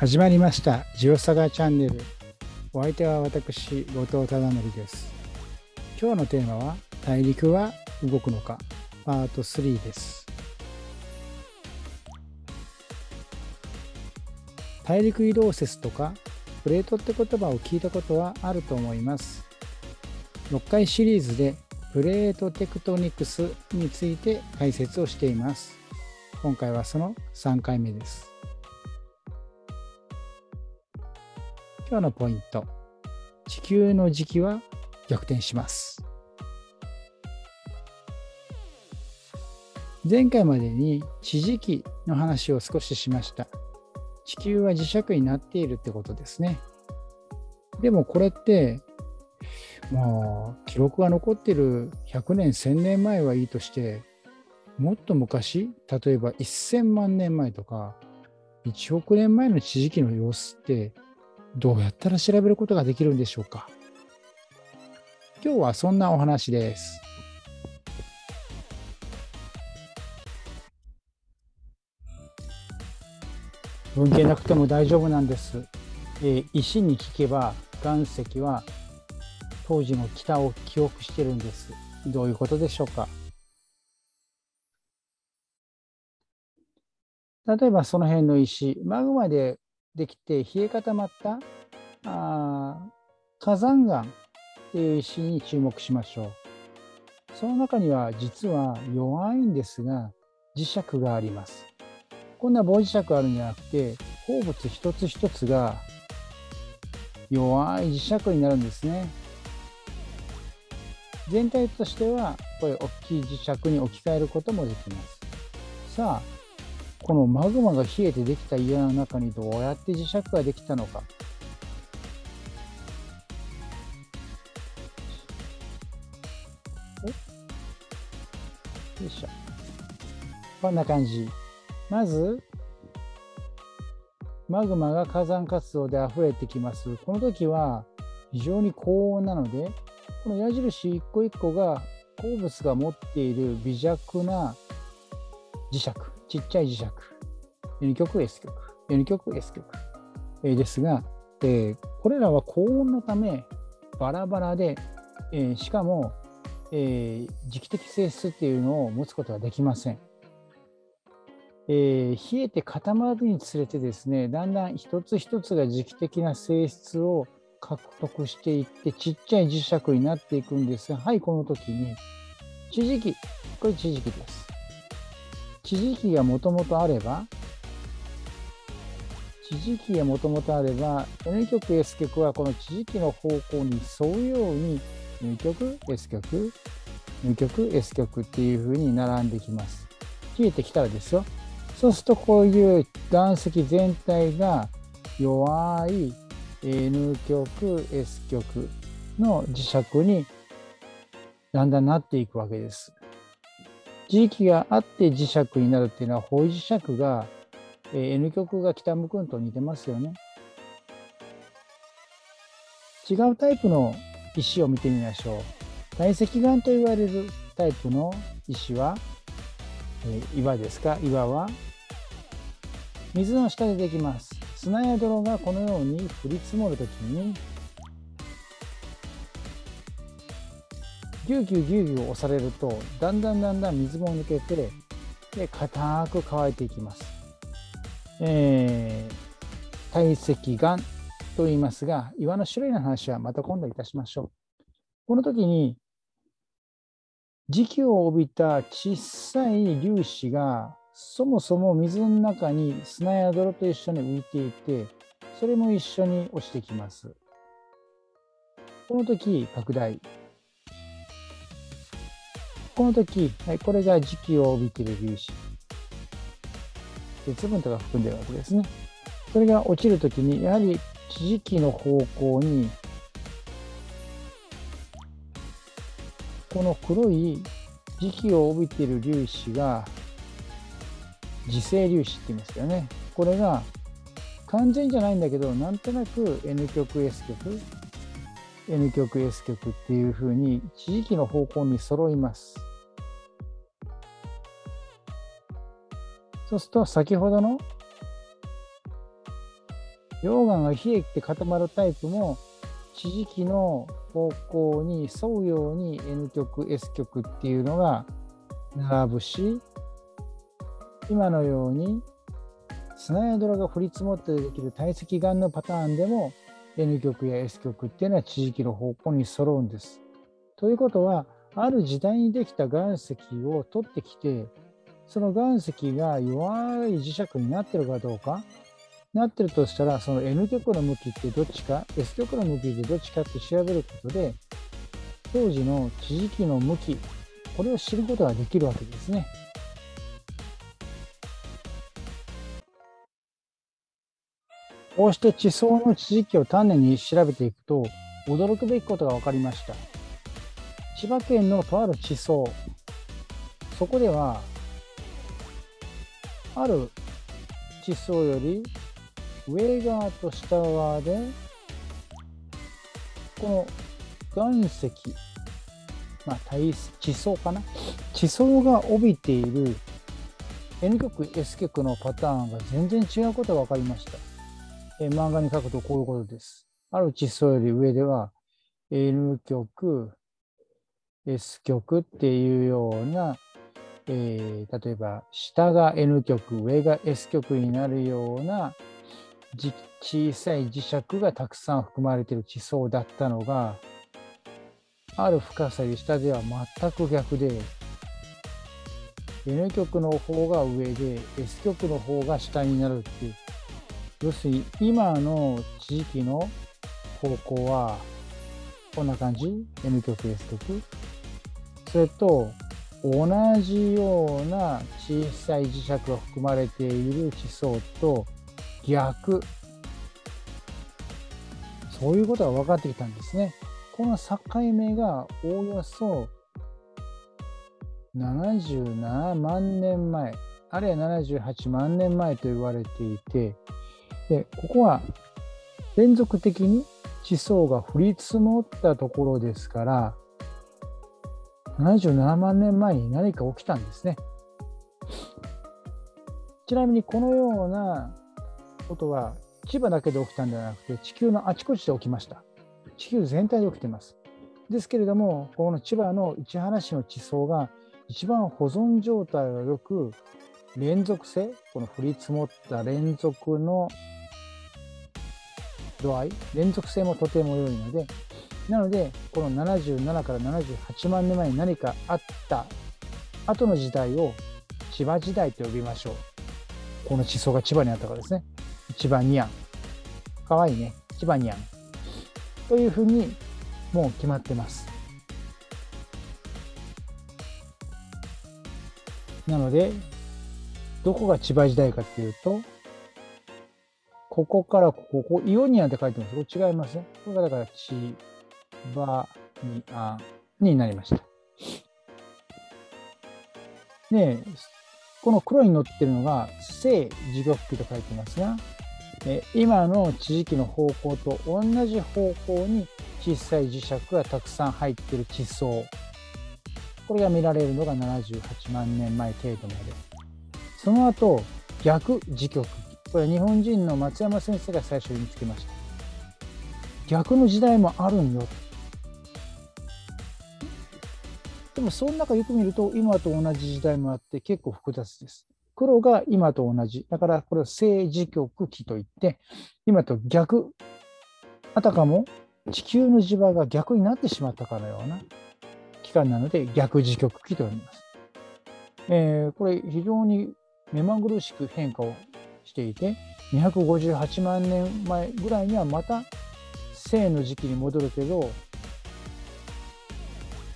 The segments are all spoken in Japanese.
始まりました。ジオサガチャンネル。お相手は私後藤忠則です。今日のテーマは大陸は動くのか？パート3です。大陸移動説とかプレートって言葉を聞いたことはあると思います。6回シリーズでプレートテクトニクスについて解説をしています。今回はその3回目です。今日のポイント。地球の時期は逆転します。前回までに地磁気の話を少ししました。地球は磁石になっているってことですね。でもこれってまあ記録が残ってる100年1000年前はいいとしてもっと昔例えば1000万年前とか1億年前の地磁気の様子ってどうやったら調べることができるんでしょうか？今日はそんなお話です。文系なくても大丈夫なんです。えー、石に聞けば岩石は当時の北を記憶してるんです。どういうことでしょうか？例えばその辺の石、マグマでできて冷え固まったあ火山岩っていう石に注目しましょう。その中には実は弱いんですが磁石があります。こんな棒磁石あるんじゃなくて鉱物一つ一つが弱い磁石になるんですね。全体としてはこれ大きい磁石に置き換えることもできます。さあこのマグマが冷えてできた家の中にどうやって磁石ができたのか。よいしょ。こんな感じ。まずマグマが火山活動で溢れてきます。この時は非常に高温なのでこの矢印一個一個が鉱物が持っている微弱な磁石。ちっちゃい磁石。N 極 S 極。N 極 S 極、え、ですが、え、これらは高温のためバラバラで、え、しかも、えー、磁気的性質っていうのを持つことはできません。えー、冷えて固まるにつれてですねだんだん一つ一つが磁気的な性質を獲得していってちっちゃい磁石になっていくんですがはいこの時に地磁気。これ地磁気です。地磁気がもともとあれば地磁気がもともとあれば N 極 S 極はこの地磁気の方向に沿うように N 極 S 極 N 極 S 極っていうふうに並んできます。冷えてきたらですよ。そうするとこういう岩石全体が弱い N 極 S 極の磁石にだんだんなっていくわけです。磁気があって磁石になるっていうのは方位磁石が、えー、N 極が北向くんと似てますよね。違うタイプの石を見てみましょう。大石岩と言われるタイプの石は、えー、岩ですか？岩は水の下でできます。砂や泥がこのように降り積もるときにぎゅうぎゅうぎゅうぎゅう押されるとだんだんだんだん水も抜けてで硬く乾いていきます。えー、堆積岩と言いますが岩の種類の話はまた今度いたしましょう。この時に磁気を帯びた小さい粒子がそもそも水の中に砂や泥と一緒に浮いていてそれも一緒に落ちてきます。この時拡大この時、はい、これが磁気を帯びている粒子。鉄分とか含んでるわけですね。それが落ちるときに、やはり磁気の方向に、この黒い磁気を帯びている粒子が、磁性粒子って言いますよね。これが完全じゃないんだけど、なんとなく N 極 S 極、N 極 S 極っていうふうに地磁気の方向に揃います。そうすると先ほどの溶岩が冷えて固まるタイプも地磁気の方向に沿うように N 極 S 極っていうのが並ぶし今のように砂や泥が降り積もってできる堆積岩のパターンでも N 極や S 極っていうのは地磁気の方向に揃うんです。ということはある時代にできた岩石を取ってきてその岩石が弱い磁石になってるかどうか？なってるとしたらその N 極の向きってどっちか？S 極の向きってどっちかって調べることで当時の地磁気の向きこれを知ることができるわけですね。こうして地層の地磁気を丹念に調べていくと驚くべきことが分かりました。千葉県のとある地層そこではある地層より上側と下側でこの岩石まあ地層かな？地層が帯びている N 極 S 極のパターンが全然違うことが分かりました。え漫画に書くとこういうことです。ある地層より上では N 極 S 極っていうようなえー、例えば下が N 極上が S 極になるような小さい磁石がたくさん含まれている地層だったのがある深さより下では全く逆で N 極の方が上で S 極の方が下になるっていう。要するに今の地域の方向はこんな感じ？N 極 S 極。それと同じような小さい磁石が含まれている地層と逆そういうことが分かってきたんですね。この境目がおおよそ77万年前あるいは78万年前と言われていてでここは連続的に地層が降り積もったところですから77万年前に何か起きたんですね。ちなみにこのようなことは千葉だけで起きたんではなくて地球のあちこちで起きました。地球全体で起きています。ですけれどもこの千葉の市原市の地層が一番保存状態が良く連続性この降り積もった連続の度合い連続性もとても良いのでなので、この77から78万年前に何かあった後の時代を千葉時代と呼びましょう。この地層が千葉にあったからですね。千葉ニアン。かわいいね。千葉ニアン。というふうにもう決まってます。なので、どこが千葉時代かっていうと、ここからここ、イオニアンって書いてます。これ違いますね。これがだから千バニアになりました。で、この黒に載ってるのが正磁極器と書いてますが、え今の地磁気の方向と同じ方向に小さい磁石がたくさん入ってる地層。これが見られるのが78万年前程度まで。その後、逆磁極。これは日本人の松山先生が最初に見つけました。逆の時代もあるんよでもその中よく見ると今と同じ時代もあって結構複雑です。黒が今と同じ。だからこれを正磁極期といって今と逆。あたかも地球の磁場が逆になってしまったかのような期間なので逆磁極期と呼びます。えー、これ非常に目まぐるしく変化をしていて258万年前ぐらいにはまた正の時期に戻るけど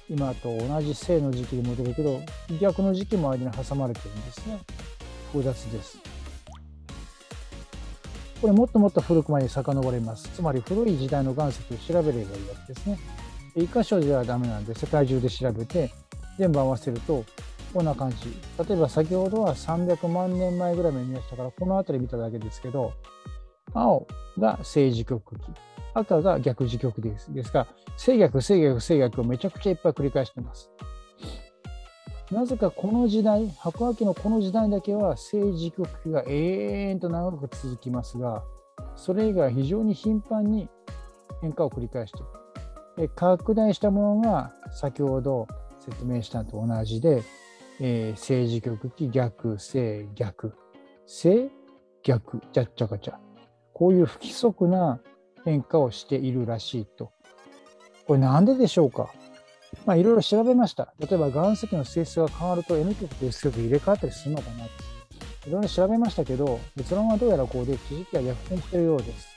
今と同じ正の時期に戻るけど逆の時期も間に挟まれてるんですね。複雑です。これもっともっと古くまで遡れます。つまり古い時代の岩石を調べればいいわけですね。一箇所ではダメなんで世界中で調べて全部合わせるとこんな感じ。例えば先ほどは300万年前ぐらいに見ましたからこの辺り見ただけですけど青が正時極期赤が逆磁極です。ですが、正逆、正逆、正逆をめちゃくちゃいっぱい繰り返しています。なぜかこの時代、白亜紀のこの時代だけは正磁極が永遠と長く続きますが、それ以外は非常に頻繁に変化を繰り返している。拡大したものが先ほど説明したのと同じで、えー、正時極期逆正逆正逆じゃっちゃかちゃこういう不規則な変化をしているらしいと。これなんででしょうか？まあいろいろ調べました。例えば岩石の性質が変わると N 極と S 極入れ替わったりするのかなと。いろいろ調べましたけど、結論はどうやらこうで地磁気が逆転しているようです。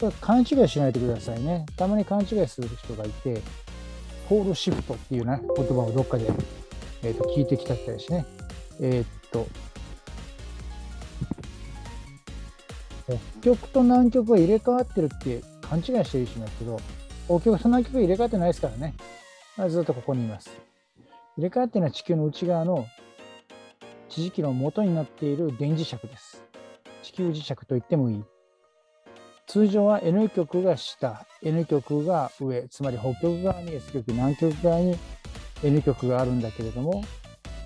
これ勘違いしないでくださいね。たまに勘違いする人がいて、ポールシフトっていうね、言葉をどっかで、えー、と聞いてきたったりしてね。えー、っと、北極と南極が入れ替わってるって勘違いしてる人いますけど、北極と南極が入れ替わってないですからね。ずっとここにいます。入れ替わってるのは地球の内側の地磁気の元になっている電磁石です。地球磁石と言ってもいい。通常は N 極が下、N 極が上、つまり北極側に S 極、南極側に N 極があるんだけれども、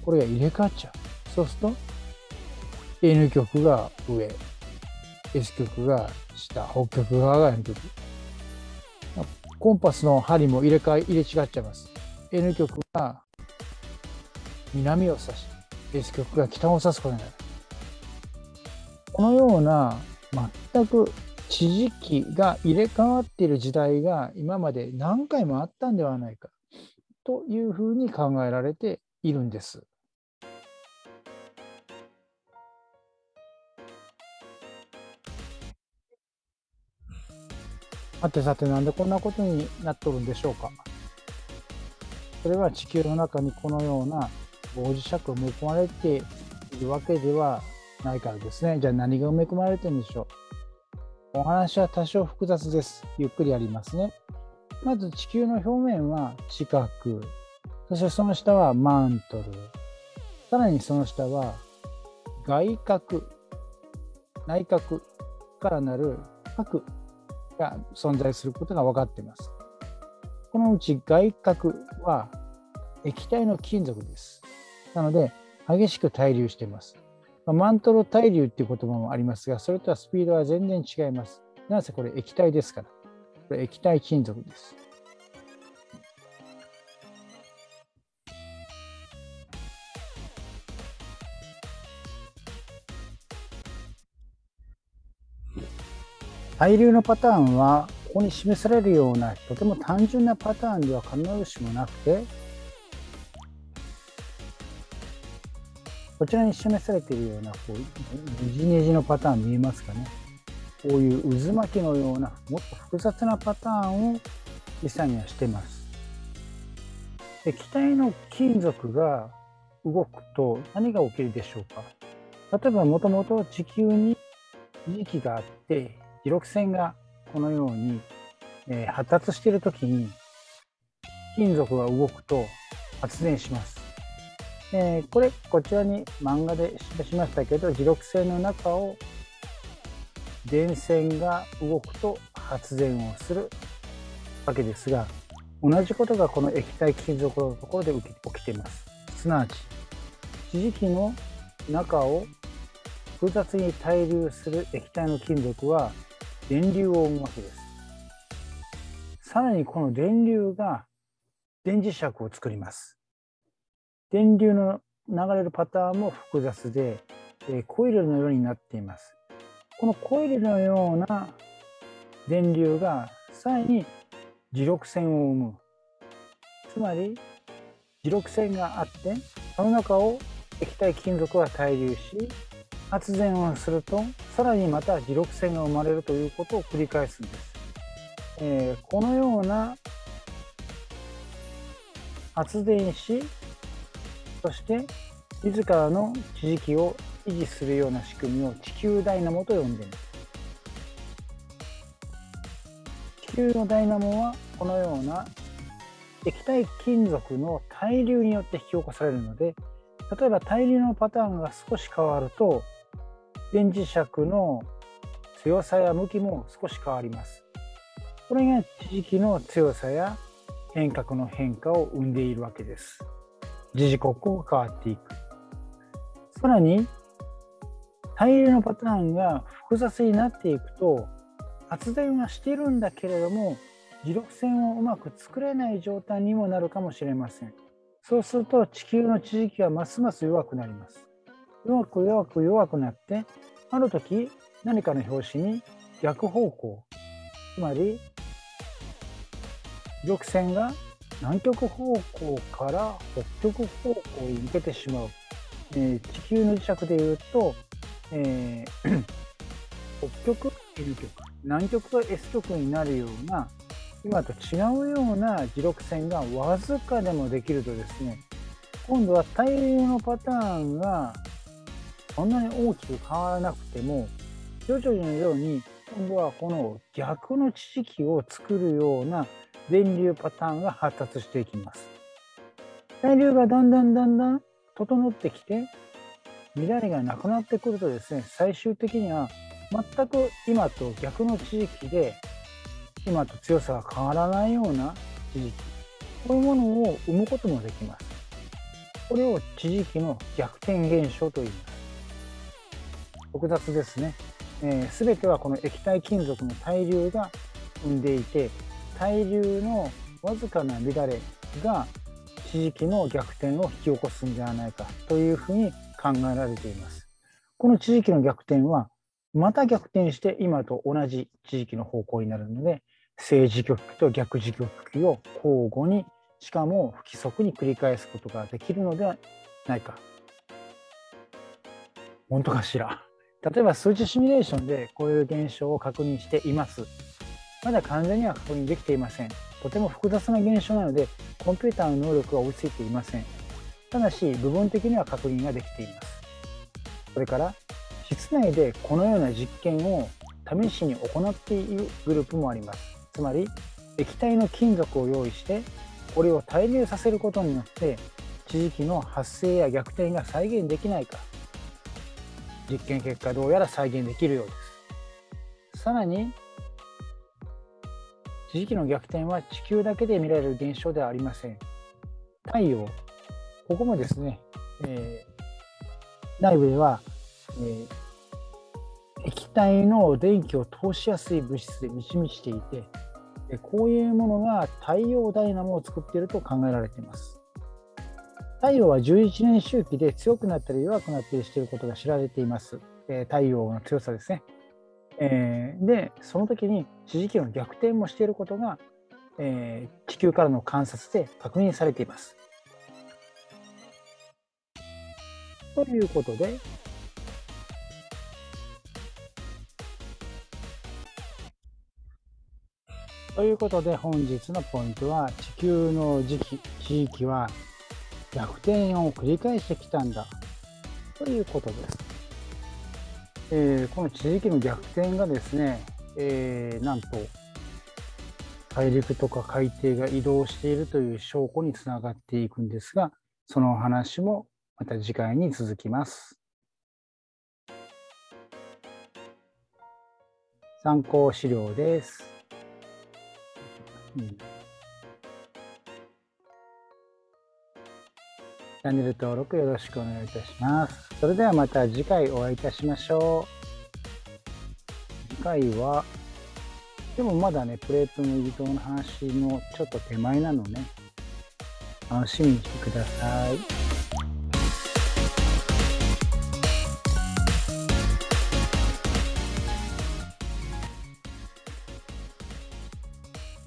これが入れ替わっちゃう。そうすると、N 極が上、S 極が下、北極側が N 極。コンパスの針も入れ替え、入れ違っちゃいます。N 極が南を指し、S 極が北を指すことになる。このような全く地磁気が入れ替わっている時代が今まで何回もあったんではないかというふうに考えられているんです。さてさてなんでこんなことになっとるんでしょうかそれは地球の中にこのような棒磁石を埋め込まれているわけではないからですね。じゃあ何が埋め込まれてるんでしょうお話は多少複雑です。ゆっくりやりますね。まず地球の表面は地殻、そしてその下はマントル、さらにその下は外核、内核からなる核が存在することが分かっています。このうち外核は液体の金属です。なので、激しく対流しています。まマントロ対流っていう言葉もありますが、それとはスピードは全然違います。なぜこれ液体ですから。これ液体金属です。対流のパターンはここに示されるようなとても単純なパターンでは必ずしもなくてこちらに示されているようなこうねじねじのパターン見えますかね。こういう渦巻きのようなもっと複雑なパターンを実際にはしてます。液体の金属が動くと何が起きるでしょうか。例えばもともと地球に磁気があって磁力線がこのように、え発達している時に金属が動くと発電します。えー、これこちらに漫画で示しましたけど磁力線の中を電線が動くと発電をするわけですが同じことがこの液体金属のところで起きています。すなわち地磁気の中を複雑に対流する液体の金属は電流を生むわけです。さらにこの電流が電磁石を作ります。電流の流れるパターンも複雑で、えコイルのようになっています。このコイルのような電流がさらに磁力線を生む。つまり磁力線があってその中を液体金属が対流し発電をするとさらにまた磁力線が生まれるということを繰り返すんです。えー、このような発電しそして自らの地磁気を維持するような仕組みを地球ダイナモと呼んでいます。地球のダイナモはこのような液体金属の対流によって引き起こされるので例えば対流のパターンが少し変わると電磁石の強さや向きも少し変わります。これが地磁気の強さや変革の変化を生んでいるわけです。時々刻々変わっていく。さらに大量のパターンが複雑になっていくと発電はしてるんだけれども磁力線をうまく作れない状態にもなるかもしれません。そうすると地球の地磁気はますます弱くなります。弱く弱く弱くなってある時何かの拍子に逆方向つまり磁力線が南極方向から北極方向に向けてしまう、えー、地球の磁石でいうと、えー、北極 N 極南極が S 極になるような今と違うような磁力線がわずかでもできるとですね今度は大量のパターンがそんなに大きく変わらなくても徐々に徐々に今度はこの逆の地磁気を作るような電流パターンが発達していきます。対流がだんだんだんだん整ってきて乱れがなくなってくるとですね最終的には全く今と逆の地域で今と強さが変わらないような地磁気こういうものを生むこともできます。これを地磁気の逆転現象と言います。複雑ですね。えー、全てはこの液体金属の対流が生んでいて対流のわずかな乱れが地磁気の逆転を引き起こすんではないかというふうに考えられています。この地磁気の逆転はまた逆転して今と同じ地磁気の方向になるので正磁極と逆磁極を交互にしかも不規則に繰り返すことができるのではないか。本当かしら？例えば数値シミュレーションでこういう現象を確認しています。まだ完全には確認できていません。とても複雑な現象なので、コンピューターの能力が追いついていません。ただし、部分的には確認ができています。それから、室内でこのような実験を試しに行っているグループもあります。つまり、液体の金属を用意して、これを対流させることによって、地磁気の発生や逆転が再現できないか、実験結果どうやら再現できるようです。さらに、地磁気の逆転は地球だけで見られる現象ではありません。太陽、ここもですね、えー、内部では、えー、液体の電気を通しやすい物質で満ち満ちていて、こういうものが太陽ダイナモを作っていると考えられています。太陽は11年周期で強くなったり弱くなったりしていることが知られています。えー、太陽の強さですね。えー、でその時に地磁気の逆転もしていることが、えー、地球からの観察で確認されています。ということでということで本日のポイントは地球の時期地域は逆転を繰り返してきたんだということです。えー、この地域の逆転がですね、えー、なんと大陸とか海底が移動しているという証拠につながっていくんですがその話もまた次回に続きます。参考資料です。うん、ャンネル登録よろしくお願いいたします。それではまた次回お会いいたしましょう。次回は、でもまだね、プレートの移動の話のちょっと手前なのね。楽しみにしてください。